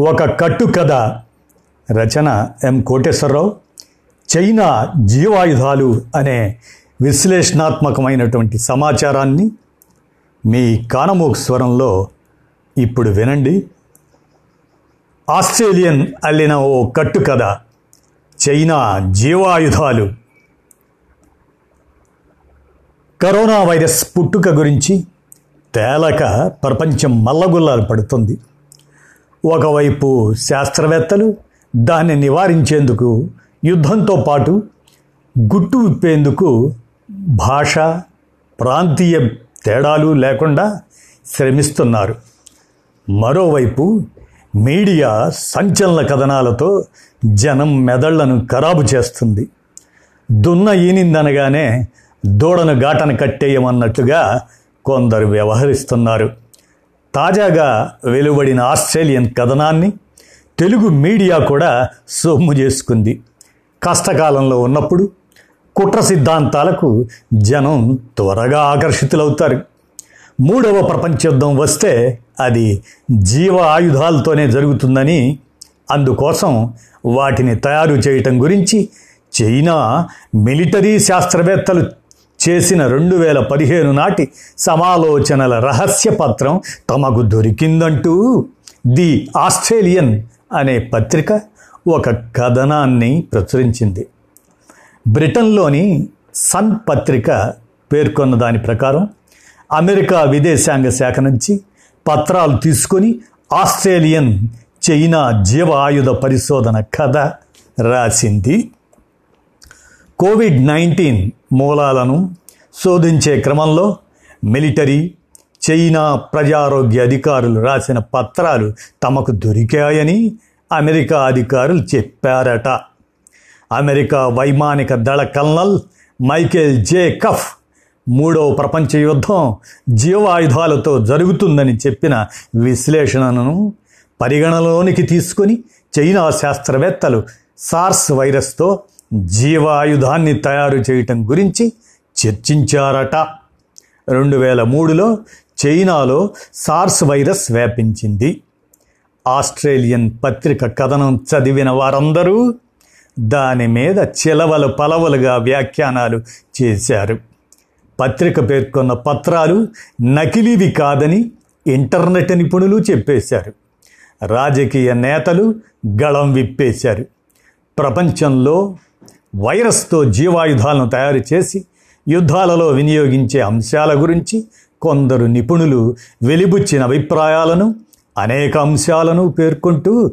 ఒక కట్టు కథ రచన ఎం కోటేశ్వరరావు. చైనా జీవాయుధాలు అనే విశ్లేషణాత్మకమైనటువంటి సమాచారాన్ని మీ కానమోక్ స్వరంలో ఇప్పుడు వినండి. ఆస్ట్రేలియన్ అల్లిన ఓ కట్టు కథ చైనా జీవాయుధాలు. కరోనా వైరస్ పుట్టుక గురించి తేలక ప్రపంచం మల్లగుల్లాలు పడుతుంది. ఒకవైపు శాస్త్రవేత్తలు దాన్ని నివారించేందుకు యుద్ధంతో పాటు గుట్టు విప్పేందుకు భాష ప్రాంతీయ తేడాలు లేకుండా శ్రమిస్తున్నారు. మరోవైపు మీడియా సంచలన కథనాలతో జనం మెదళ్ళను ఖరాబు చేస్తుంది. దున్న ఈనిందనగానే దూడను ఘాటను కట్టేయమన్నట్టుగా కొందరు వ్యవహరిస్తున్నారు. తాజాగా వెలువడిన ఆస్ట్రేలియన్ కథనాన్ని తెలుగు మీడియా కూడా సొమ్ము చేసుకుంది. కష్టకాలంలో ఉన్నప్పుడు కుట్ర సిద్ధాంతాలకు జనం త్వరగా ఆకర్షితులవుతారు. మూడవ ప్రపంచ యుద్ధం వస్తే అది జీవ ఆయుధాలతోనే జరుగుతుందని అందుకోసం వాటిని తయారు చేయటం గురించి చైనా మిలిటరీ శాస్త్రవేత్తలు చేసిన రెండు వేల పదిహేను నాటి సమాలోచనల రహస్య పత్రం తమకు దొరికిందంటూ ది ఆస్ట్రేలియన్ అనే పత్రిక ఒక కథనాన్ని ప్రచురించింది. బ్రిటన్లోని సన్ పత్రిక పేర్కొన్న దాని ప్రకారం అమెరికా విదేశాంగ శాఖ నుంచి పత్రాలు తీసుకొని ఆస్ట్రేలియన్ చైనా జీవ ఆయుధ పరిశోధన కథ రాసింది కోవిడ్ నైన్టీన్ మూలాలను శోధించే క్రమంలో మిలిటరీ చైనా ప్రజారోగ్య అధికారులు రాసిన పత్రాలు తమకు దొరికాయని అమెరికా అధికారులు చెప్పారట. అమెరికా వైమానిక దళ కల్నల్ మైకేల్ జే కఫ్ మూడవ ప్రపంచ యుద్ధం జీవాయుధాలతో జరుగుతుందని చెప్పిన విశ్లేషణను పరిగణలోనికి తీసుకొని చైనా శాస్త్రవేత్తలు సార్స్ వైరస్తో జీవాయుధాన్ని తయారు చేయటం గురించి చర్చించారట. రెండు వేల మూడులో చైనాలో సార్స్ వైరస్ వ్యాపించింది. ఆస్ట్రేలియన్ పత్రిక కథనం చదివిన వారందరూ దాని మీద చిలవలు పలవలుగా వ్యాఖ్యానాలు చేశారు. పత్రిక పేర్కొన్న పత్రాలు నకిలీవి కాదని ఇంటర్నెట్ నిపుణులు చెప్పేశారు. రాజకీయ నేతలు గళం విప్పేశారు. ప్రపంచంలో వైరస్తో జీవాయుధాలను తయారు చేసి యుద్ధాలలో వినియోగించే అంశాల గురించి కొందరు నిపుణులు వెలిబుచ్చిన అభిప్రాయాలను అనేక అంశాలను పేర్కొంటూ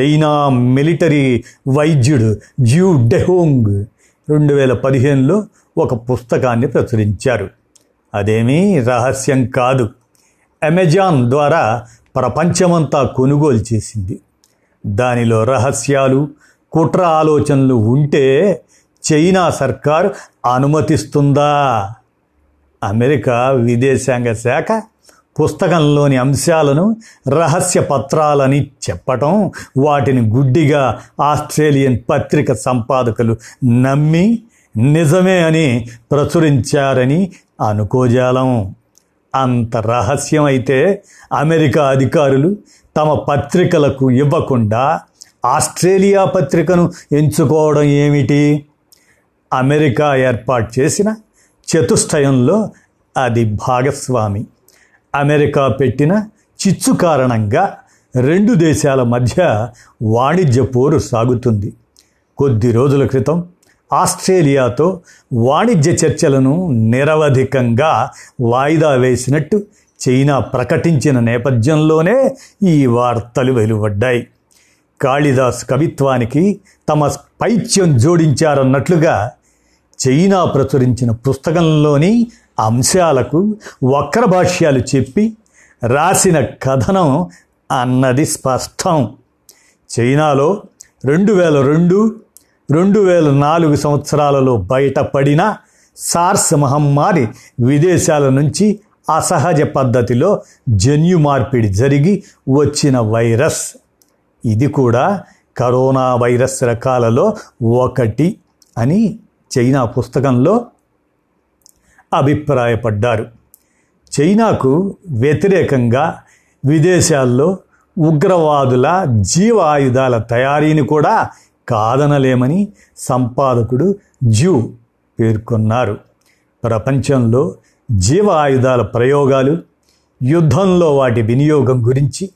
చైనా మిలిటరీ వైద్యుడు జ్యూ డెహోంగ్ రెండు వేల పదిహేనులో ఒక పుస్తకాన్ని ప్రచురించారు. అదేమీ రహస్యం కాదు. అమెజాన్ ద్వారా ప్రపంచమంతా కొనుగోలు చేసింది. దానిలో రహస్యాలు కుట్ర ఆలోచనలు ఉంటే చైనా సర్కారు అనుమతిస్తుందా? అమెరికా విదేశాంగ శాఖ పుస్తకంలోని అంశాలను రహస్య పత్రాలని చెప్పటం వాటిని గుడ్డిగా ఆస్ట్రేలియన్ పత్రిక సంపాదకులు నమ్మి నిజమే అని ప్రచురించారని అనుకోజాలం. అంత రహస్యం అయితే అమెరికా అధికారులు తమ పత్రికలకు ఇవ్వకుండా ఆస్ట్రేలియా పత్రికను ఎంచుకోవడం ఏమిటి? అమెరికా ఏర్పాటు చేసిన చతుష్టయంలో అది భాగస్వామి. అమెరికా పెట్టిన చిచ్చు కారణంగా రెండు దేశాల మధ్య వాణిజ్య పోరు సాగుతుంది. కొద్ది రోజుల క్రితం ఆస్ట్రేలియాతో వాణిజ్య చర్చలను నిరవధికంగా వాయిదా వేసినట్టు చైనా ప్రకటించిన నేపథ్యంలోనే ఈ వార్తలు వెలువడ్డాయి. కాళిదాస్ కవిత్వానికి తమ పైత్యం జోడించారన్నట్లుగా చైనా ప్రచురించిన పుస్తకంలోని అంశాలకు వక్రభాష్యాలు చెప్పి రాసిన కథనం అన్నది స్పష్టం. చైనాలో రెండు వేల రెండు రెండు వేల నాలుగు సంవత్సరాలలో బయటపడిన సార్స్ మహమ్మారి విదేశాల నుంచి అసహజ పద్ధతిలో జన్యు మార్పిడి జరిగి వచ్చిన వైరస్. ఇది కూడా కరోనా వైరస్ రకాలలో ఒకటి అని చైనా పుస్తకంలో అభిప్రాయపడ్డారు. చైనాకు వ్యతిరేకంగా విదేశాల్లో ఉగ్రవాదుల జీవ ఆయుధాల తయారీని కూడా కాదనలేమని సంపాదకుడు జ్యూ పేర్కొన్నారు. ప్రపంచంలో జీవ ఆయుధాల ప్రయోగాలు యుద్ధంలో వాటి వినియోగం గురించి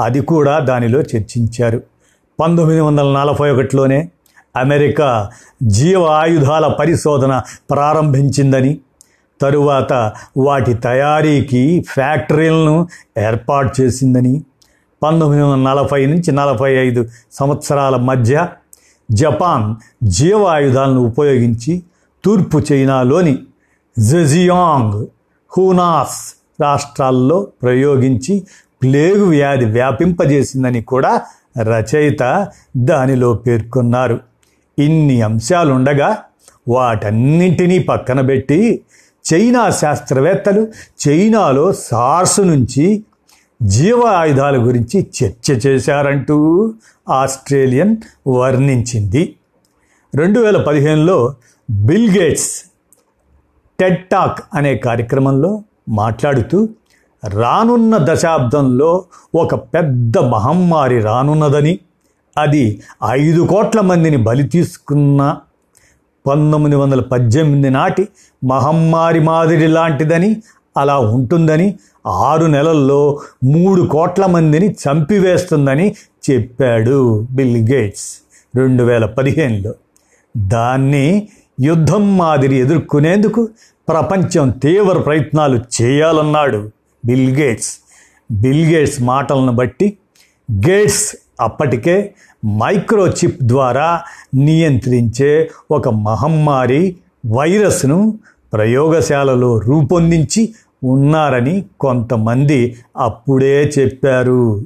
అది కూడా దానిలో చర్చించారు. పంతొమ్మిది వందల నలభై ఒకటిలోనే అమెరికా జీవ ఆయుధాల పరిశోధన ప్రారంభించిందని తరువాత వాటి తయారీకి ఫ్యాక్టరీలను ఏర్పాటు చేసిందని పంతొమ్మిది వందల నలభై నుంచి నలభై ఐదు సంవత్సరాల మధ్య జపాన్ జీవ ఆయుధాలను ఉపయోగించి తూర్పు చైనాలోని జెజియాంగ్ హూనాస్ రాష్ట్రాల్లో ప్రయోగించి ప్లేగు వ్యాధి వ్యాపింపజేసిందని కూడా రచయిత దానిలో పేర్కొన్నారు. ఇన్ని అంశాలుండగా వాటన్నింటినీ పక్కన పెట్టి చైనా శాస్త్రవేత్తలు చైనాలో సార్స్ నుంచి జీవ ఆయుధాల గురించి చర్చ చేశారంటూ ఆస్ట్రేలియన్ వర్ణించింది. రెండు వేల పదిహేనులో బిల్ గేట్స్ టెడ్ టాక్ అనే కార్యక్రమంలో మాట్లాడుతూ రానున్న దశాబ్దంలో ఒక పెద్ద మహమ్మారి రానున్నదని అది ఐదు కోట్ల మందిని బలి తీసుకున్న పంతొమ్మిది వందల పద్దెనిమిది నాటి మహమ్మారి మాదిరి లాంటిదని అలా ఉంటుందని ఆరు నెలల్లో మూడు కోట్ల మందిని చంపివేస్తుందని చెప్పాడు బిల్ గేట్స్ రెండు వేల పదిహేనులో. దాన్ని యుద్ధం మాదిరి ఎదుర్కొనేందుకు ప్రపంచం తీవ్ర ప్రయత్నాలు చేయాలన్నాడు బిల్ గేట్స్. బిల్ గేట్స్ మాటలను బట్టి గేట్స్ అప్పటికే మైక్రోచిప్ ద్వారా నియంత్రించే ఒక మహమ్మారి వైరస్ను ప్రయోగశాలలో రూపొందించి ఉన్నారని కొంతమంది అప్పుడే చెప్పారు.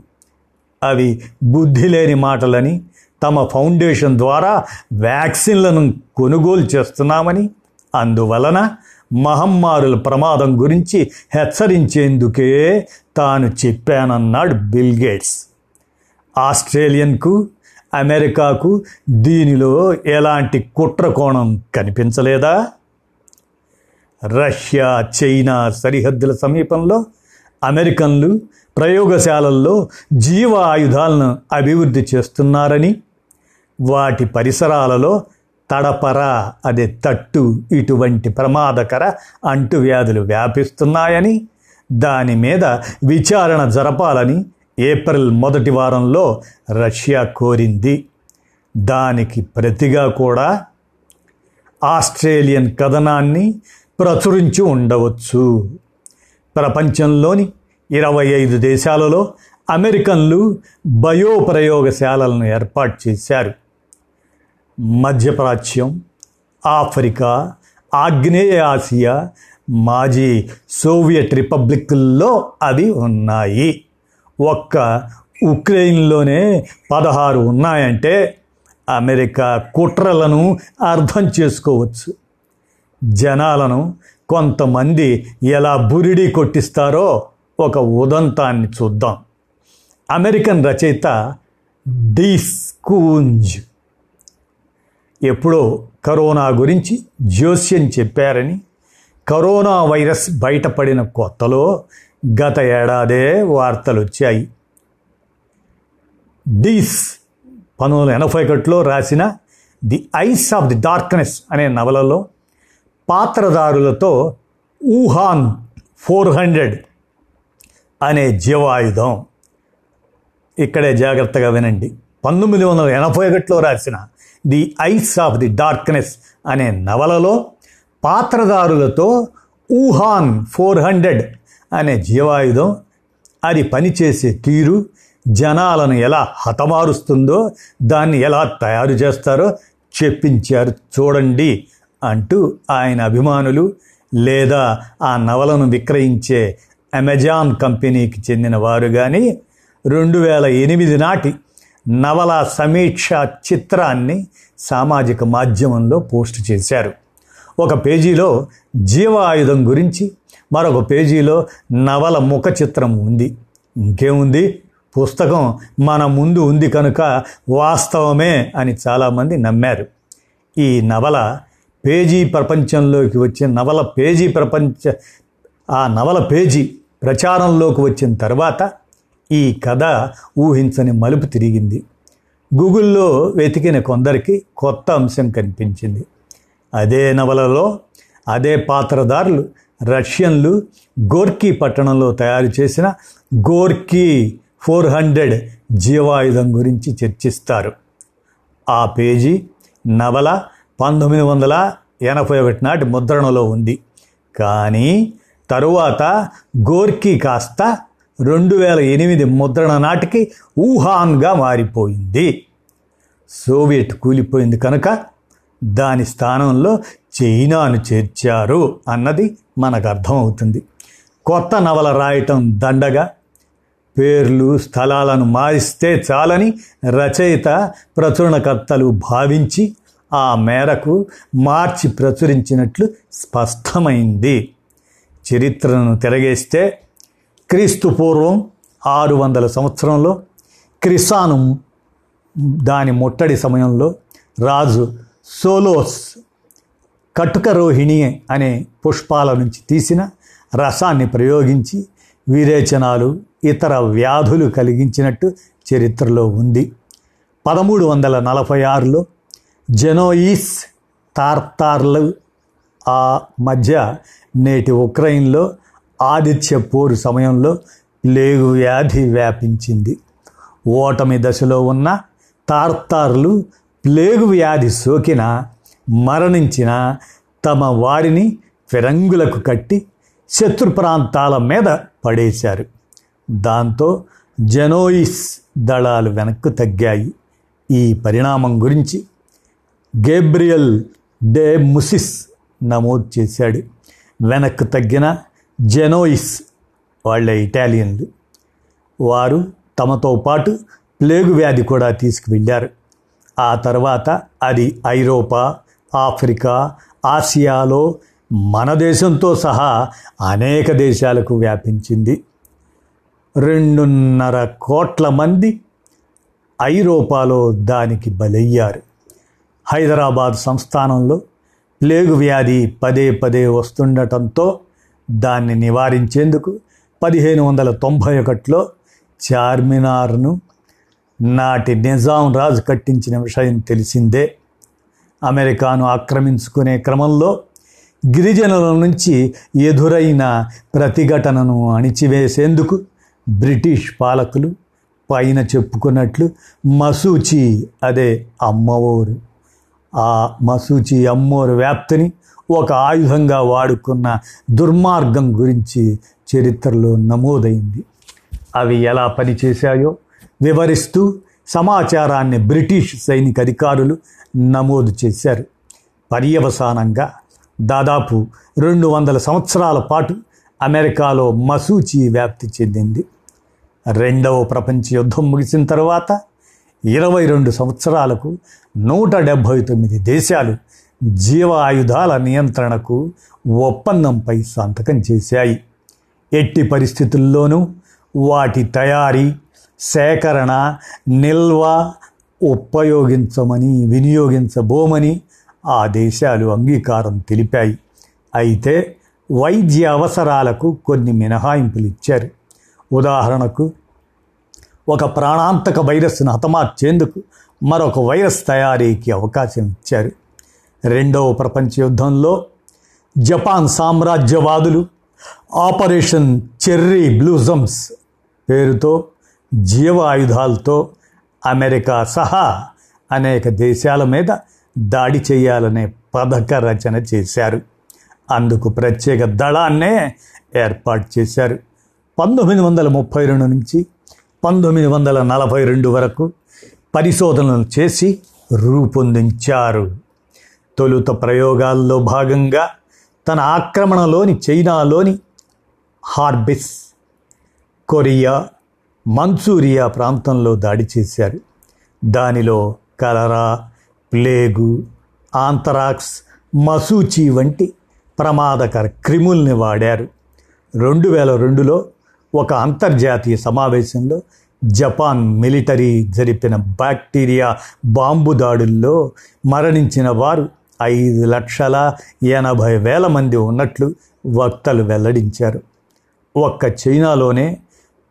అవి బుద్ధి లేని మాటలని తమ ఫౌండేషన్ ద్వారా వ్యాక్సిన్లను కొనుగోలు చేస్తున్నామని అందువలన మహమ్మారుల ప్రమాదం గురించి హెచ్చరించేందుకే తాను చెప్పానన్నాడు బిల్ గేట్స్. ఆస్ట్రేలియన్కు అమెరికాకు దీనిలో ఎలాంటి కుట్ర కోణం కనిపించలేదా? రష్యా చైనా సరిహద్దుల సమీపంలో అమెరికన్లు ప్రయోగశాలల్లో జీవ ఆయుధాలను అభివృద్ధి చేస్తున్నారని వాటి పరిసరాలలో తడపర అదే తట్టు ఇటువంటి ప్రమాదకర అంటువ్యాధులు వ్యాపిస్తున్నాయని దాని మీద విచారణ జరపాలని ఏప్రిల్ మొదటి వారంలో రష్యా కోరింది. దానికి ప్రతిగా కూడా ఆస్ట్రేలియన్ కథనాన్ని ప్రచురించి ఉండవచ్చు. ప్రపంచంలోని ఇరవై ఐదు దేశాలలో అమెరికన్లు బయో ప్రయోగశాలలను ఏర్పాటు చేశారు. మధ్యప్రాచ్యం ఆఫ్రికా ఆగ్నేయ ఆసియా మాజీ సోవియట్ రిపబ్లిక్ల్లో అవి ఉన్నాయి. ఒక్క ఉక్రెయిన్లోనే పదహారు ఉన్నాయంటే అమెరికా కుట్రలను అర్థం చేసుకోవచ్చు. జనాలను కొంతమంది ఎలా బురిడి కొట్టిస్తారో ఒక ఉదంతాన్ని చూద్దాం. అమెరికన్ రచయిత డిస్కూంజ్ ఎప్పుడో కరోనా గురించి జోస్యం చెప్పారని కరోనా వైరస్ బయటపడిన కొత్తలో గత ఏడాదే వార్తలు వచ్చాయి డీస్ పంతొమ్మిది వందల ఎనభై ఒకటిలో రాసిన the eyes of the darkness అనే నవలలో పాత్రదారులతో ఊహాన్ ఫోర్ హండ్రెడ్ అనే జీవాయుధం. ఇక్కడే జాగ్రత్తగా వినండి. పంతొమ్మిది వందల ఎనభై ఒకటిలో రాసిన the eyes of the darkness అనే నవలలో పాత్రదారులతో ఊహాన్ ఫోర్ హండ్రెడ్ అనే జీవాయుధం అది పనిచేసే తీరు జనాలను ఎలా హతమారుస్తుందో దాన్ని ఎలా తయారు చేస్తారో చెప్పించారు చూడండి అంటూ ఆయన అభిమానులు లేదా ఆ నవలను విక్రయించే అమెజాన్ కంపెనీకి చెందిన వారు కానీ రెండు వేల ఎనిమిది నాటి నవల సమీక్ష చిత్రాన్ని సామాజిక మాధ్యమంలో పోస్ట్ చేశారు. ఒక పేజీలో జీవ ఆయుధం గురించి మరొక పేజీలో నవల ముఖ చిత్రం ఉంది. ఇంకేముంది? పుస్తకం మన ముందు ఉంది కనుక వాస్తవమే అని చాలామంది నమ్మారు. ఈ నవల పేజీ ప్రపంచంలోకి వచ్చిన నవల పేజీ ప్రపంచ ఆ నవల పేజీ ప్రచారంలోకి వచ్చిన తర్వాత ఈ కథ ఊహించని మలుపు తిరిగింది. గూగుల్లో వెతికిన కొందరికి కొత్త అంశం కనిపించింది. అదే నవలలో అదే పాత్రదారులు రష్యన్లు గోర్కీ పట్టణంలో తయారు చేసిన గోర్కీ ఫోర్ హండ్రెడ్ జీవాయుధం గురించి చర్చిస్తారు. ఆ పేజీ నవల పంతొమ్మిది వందల ఎనభై ఒకటి నాటి ముద్రణలో ఉంది. కానీ తరువాత గోర్కీ కాస్త రెండు వేల ఎనిమిది ముద్రణ నాటికి వుహాన్గా మారిపోయింది. సోవియట్ కూలిపోయింది కనుక దాని స్థానంలో చైనాను చేర్చారు అన్నది మనకు అర్థమవుతుంది. కొత్త నవల రాయటం దండగా పేర్లు స్థలాలను మారిస్తే చాలని రచయిత ప్రచురణకర్తలు భావించి ఆ మేరకు మార్చి ప్రచురించినట్లు స్పష్టమైంది. చరిత్రను తిరగేస్తే క్రీస్తు పూర్వం ఆరు వందల సంవత్సరంలో క్రిసాను దాని ముట్టడి సమయంలో రాజు సోలోస్ కటుక రోహిణి అనే పుష్పాల నుంచి తీసిన రసాన్ని ప్రయోగించి విరేచనాలు ఇతర వ్యాధులు కలిగించినట్టు చరిత్రలో ఉంది. పదమూడు వందల నలభై ఆరులో జెనోయిస్ తార్తార్లు ఆ మధ్య నేటి ఉక్రెయిన్లో ఆదిత్య పోరు సమయంలో ప్లేగు వ్యాధి వ్యాపించింది. ఓటమి దశలో ఉన్న తార్తార్లు ప్లేగు వ్యాధి సోకిన మరణించిన తమ వారిని ఫిరంగులకు కట్టి శత్రు ప్రాంతాల మీద పడేశారు. దాంతో జెనోయిస్ దళాలు వెనక్కు తగ్గాయి. ఈ పరిణామం గురించి గేబ్రియల్ డే ముసిస్ నమోదు చేశాడు. వెనక్కు తగ్గిన జెనోయిస్ వాళ్ళే ఇటాలియన్లు వారు తమతో పాటు ప్లేగు వ్యాధి కూడా తీసుకువెళ్ళారు. ఆ తర్వాత అది ఐరోపా ఆఫ్రికా ఆసియాలో మన దేశంతో సహా అనేక దేశాలకు వ్యాపించింది. రెండున్నర కోట్ల మంది ఐరోపాలో దానికి బలయ్యారు. హైదరాబాద్ సంస్థానంలో ప్లేగు వ్యాధి పదే పదే వస్తుండటంతో దాన్ని నివారించేందుకు పదిహేను వందల తొంభై ఒకటిలో చార్మినార్ను నాటి నిజాం రాజు కట్టించిన విషయం తెలిసిందే. అమెరికాను ఆక్రమించుకునే క్రమంలో గిరిజనుల నుంచి ఎదురైన ప్రతిఘటనను అణిచివేసేందుకు బ్రిటిష్ పాలకులు పైన చెప్పుకున్నట్లు మసూచి అదే అమ్మవోరు. ఆ మసూచి అమ్మోరు వ్యాప్తిని ఒక ఆయుధంగా వాడుకున్న దుర్మార్గం గురించి చరిత్రలో నమోదైంది. అవి ఎలా పనిచేశాయో వివరిస్తూ సమాచారాన్ని బ్రిటిష్ సైనిక అధికారులు నమోదు చేశారు. పర్యవసానంగా దాదాపు రెండు వందల సంవత్సరాల పాటు అమెరికాలో మసూచి వ్యాప్తి చెందింది. రెండవ ప్రపంచ యుద్ధం ముగిసిన తర్వాత ఇరవై రెండు సంవత్సరాలకు నూట డెబ్భై తొమ్మిది దేశాలు జీవ ఆయుధాల నియంత్రణకు ఒప్పందంపై సంతకం చేశాయి. ఎట్టి పరిస్థితుల్లోనూ వాటి తయారీ సేకరణ నిల్వ ఉపయోగించమని వినియోగించబోమని ఆ దేశాలు అంగీకారం తెలిపాయి. అయితే వైద్య అవసరాలకు కొన్ని మినహాయింపులు ఇచ్చారు. ఉదాహరణకు ఒక ప్రాణాంతక వైరస్ను హతమార్చేందుకు మరొక వైరస్ తయారీకి అవకాశం ఇచ్చారు. రెండవ ప్రపంచ యుద్ధంలో జపాన్ సామ్రాజ్యవాదులు ఆపరేషన్ చెర్రీ బ్లూజమ్స్ పేరుతో జీవ ఆయుధాలతో అమెరికా సహా అనేక దేశాల మీద దాడి చేయాలనే పథక రచన చేశారు. అందుకు ప్రత్యేక దళాన్నే ఏర్పాటు చేశారు. పంతొమ్మిది వందల ముప్పై రెండు నుంచి పంతొమ్మిది వందల నలభై రెండు వరకు పరిశోధనలు చేసి రూపొందించారు. తొలుత ప్రయోగాల్లో భాగంగా తన ఆక్రమణలోని చైనాలోని హార్బిస్ కొరియా మంచూరియా ప్రాంతంలో దాడి చేశారు. దానిలో కలరా ప్లేగు ఆంతరాక్స్ మసూచి వంటి ప్రమాదకర క్రిముల్ని వాడారు. రెండు వేల రెండులో ఒక అంతర్జాతీయ సమావేశంలో జపాన్ మిలిటరీ జరిపిన బ్యాక్టీరియా బాంబు దాడుల్లో మరణించిన వారు ఐదు లక్షల ఎనభై వేల మంది ఉన్నట్లు వక్తలు వెల్లడించారు. ఒక్క చైనాలోనే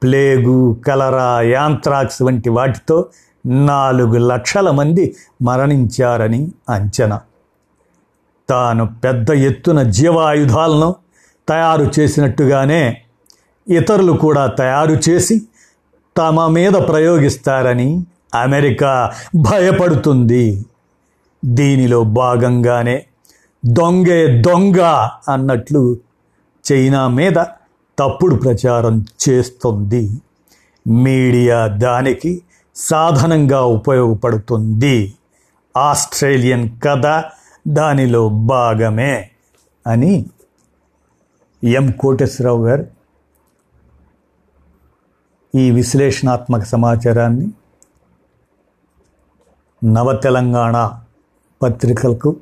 ప్లేగు కలరా యాంత్రాక్స్ వంటి వాటితో నాలుగు లక్షల మంది మరణించారని అంచనా. తాను పెద్ద ఎత్తున జీవాయుధాలను తయారు చేసినట్టుగానే ఇతరులు కూడా తయారు చేసి తమ మీద ప్రయోగిస్తారని అమెరికా భయపడుతుంది. దీనిలో భాగంగానే దొంగే దొంగ అన్నట్లు చైనా మీద తప్పుడు ప్రచారం చేస్తుంది. మీడియా దానికి సాధనంగా ఉపయోగపడుతుంది. ఆస్ట్రేలియన్ కథ దానిలో భాగమే అని ఎం కోటేశ్వరరావు గారు ఈ విశ్లేషణాత్మక సమాచారాన్ని నవ తెలంగాణ పత్రికలకు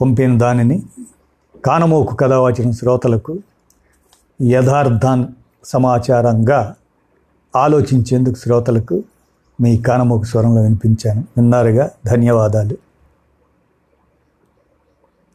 పంపిన దానిని కానమోకు కథ వచ్చిన శ్రోతలకు యథార్థాన్ సమాచారంగా ఆలోచించేందుకు శ్రోతలకు మీ కానమోకు స్వరంలో వినిపించాను. విన్నారుగా? ధన్యవాదాలు.